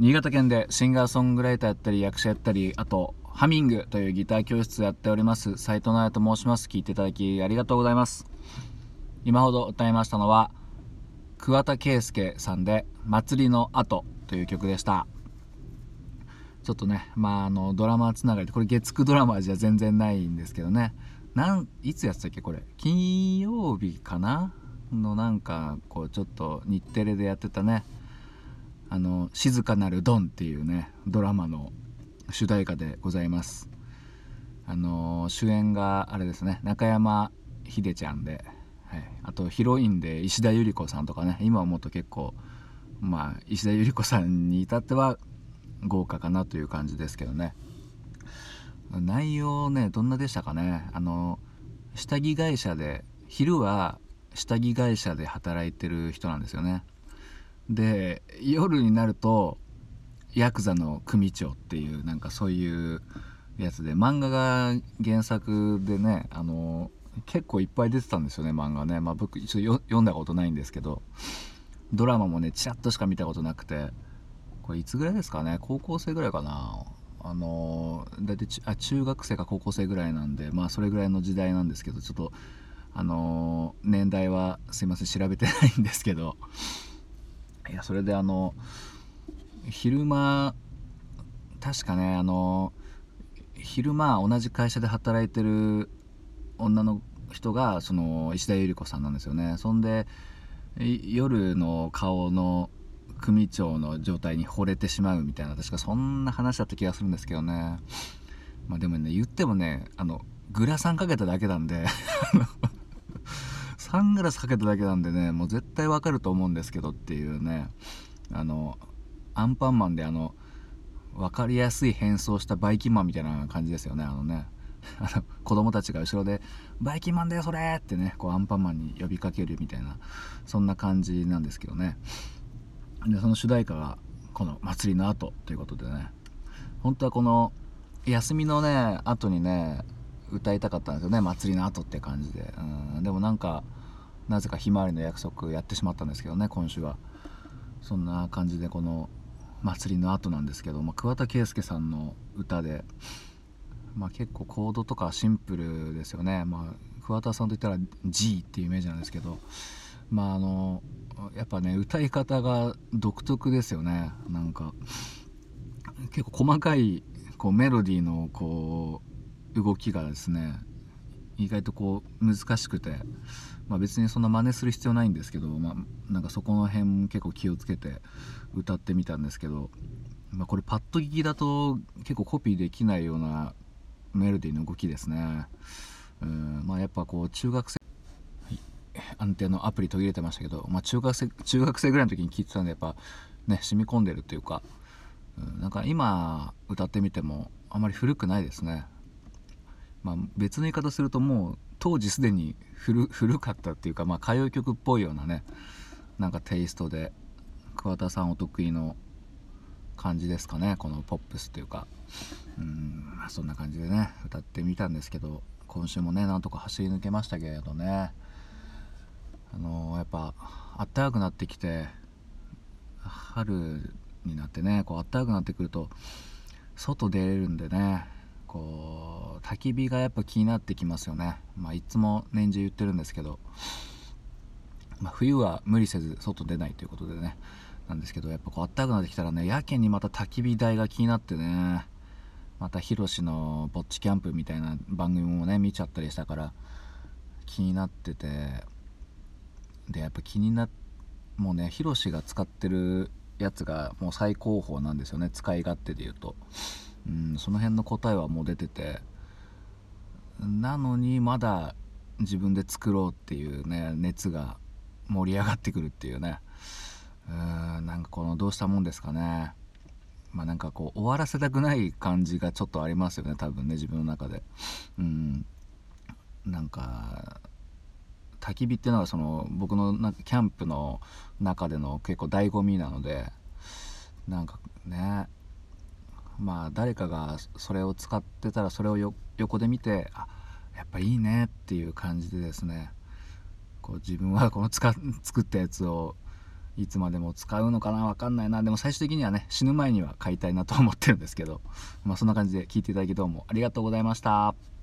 新潟県でシンガーソングライターやったり役者やったりあとハミングというギター教室やっております斉藤直也と申します。聞いていただきありがとうございます。今ほど歌いましたのは桑田佳祐さんで「祭りの後」という曲でした。ちょっとねまああのドラマつながりでこれ月9ドラマじゃ全然ないんですけどね。なんいつやってたっけこれ。金曜日かな？のなんかこうちょっと日テレでやってたね。あの「静かなるドン」っていうねドラマの主題歌でございます。あの主演があれですね中山秀ちゃんで、はい、あとヒロインで石田ゆり子さんとかね今思うと結構まあ石田ゆり子さんに至っては豪華かなという感じですけどね。内容ねどんなでしたかね。あの下着会社で昼は下着会社で働いてる人なんですよね。で夜になるとヤクザの組長っていうなんかそういうやつで漫画が原作でねあの結構いっぱい出てたんですよね漫画ね、まあ、僕一応読んだことないんですけどドラマもねちらっとしか見たことなくてこれいつぐらいですかね？高校生ぐらいかな？あの大体あ中学生か高校生ぐらいなんでまあそれぐらいの時代なんですけどちょっとあの年代はすいません調べてないんですけどいやそれであの昼間確かねあの昼間同じ会社で働いてる女の人がその石田ゆり子さんなんですよね。そんで夜の顔の組長の状態に惚れてしまうみたいな確かそんな話だった気がするんですけどね。まあでもね言ってもねあのグラサンかけただけなんで。サングラスかけただけなんでねもう絶対わかると思うんですけどっていうねあのアンパンマンであの分かりやすい変装したバイキンマンみたいな感じですよねあのね。あの子供たちが後ろで「バイキンマンだよそれ!」ってねこうアンパンマンに呼びかけるみたいなそんな感じなんですけどね。でその主題歌がこの「祭りの後ということでね。本当はこの休みのね後にね歌いたかったんですよね祭りの後って感じで。うんでもなんかなぜかひまわりの約束やってしまったんですけどね今週は。そんな感じでこの祭りの後なんですけど、まあ、桑田佳祐さんの歌で、まあ、結構コードとかシンプルですよね、まあ、桑田さんといったら G っていうイメージなんですけどまああのやっぱね歌い方が独特ですよね。なんか結構細かいこうメロディーのこう動きがですね意外とこう難しくて、まあ、別にそんな真似する必要ないんですけど、まあ、なんかそこの辺結構気をつけて歌ってみたんですけど、まあ、これパッと聞きだと結構コピーできないようなメロディーの動きですね。うんまあやっぱこう中学生、はい、安定のアプリ途切れてましたけど、まあ、中学生中学生ぐらいの時に聞いてたんでやっぱね染み込んでるっていうか、うん、なんか今歌ってみてもあまり古くないですね。まあ、別の言い方するともう当時すでに 古かったっていうか、まあ、歌謡曲っぽいようなねなんかテイストで桑田さんお得意の感じですかねこのポップスっていうか。うんそんな感じでね歌ってみたんですけど今週もねなんとか走り抜けましたけれどね。あのー、やっぱあったかくなってきて春になってねこうあったかくなってくると外出れるんでねこう焚き火がやっぱ気になってきますよね、まあ、いつも年中言ってるんですけど、まあ、冬は無理せず外出ないということでね。なんですけどやっぱこうあったかくなってきたらねやけにまた焚き火台が気になってね。またヒロシのぼっちキャンプみたいな番組もね見ちゃったりしたから気になってて。でやっぱ気になっもうねヒロシが使ってるやつがもう最高峰なんですよね。使い勝手で言うと。うん、その辺の答えはもう出てて。なのにまだ自分で作ろうっていうね熱が盛り上がってくるっていうね。うーんなんかこのどうしたもんですかね。まあなんかこう終わらせたくない感じがちょっとありますよね多分ね自分の中で。うん。なんか焚き火っていうのはその僕のなキャンプの中での結構醍醐味なのでなんかねまあ誰かがそれを使ってたらそれを横で見てあやっぱいいねっていう感じでですねこう自分はこの使 作ったやつをいつまでも使うのかな分かんないなでも最終的にはね死ぬ前には買いたいなと思ってるんですけどまあそんな感じで聞いていただきどうもありがとうございました。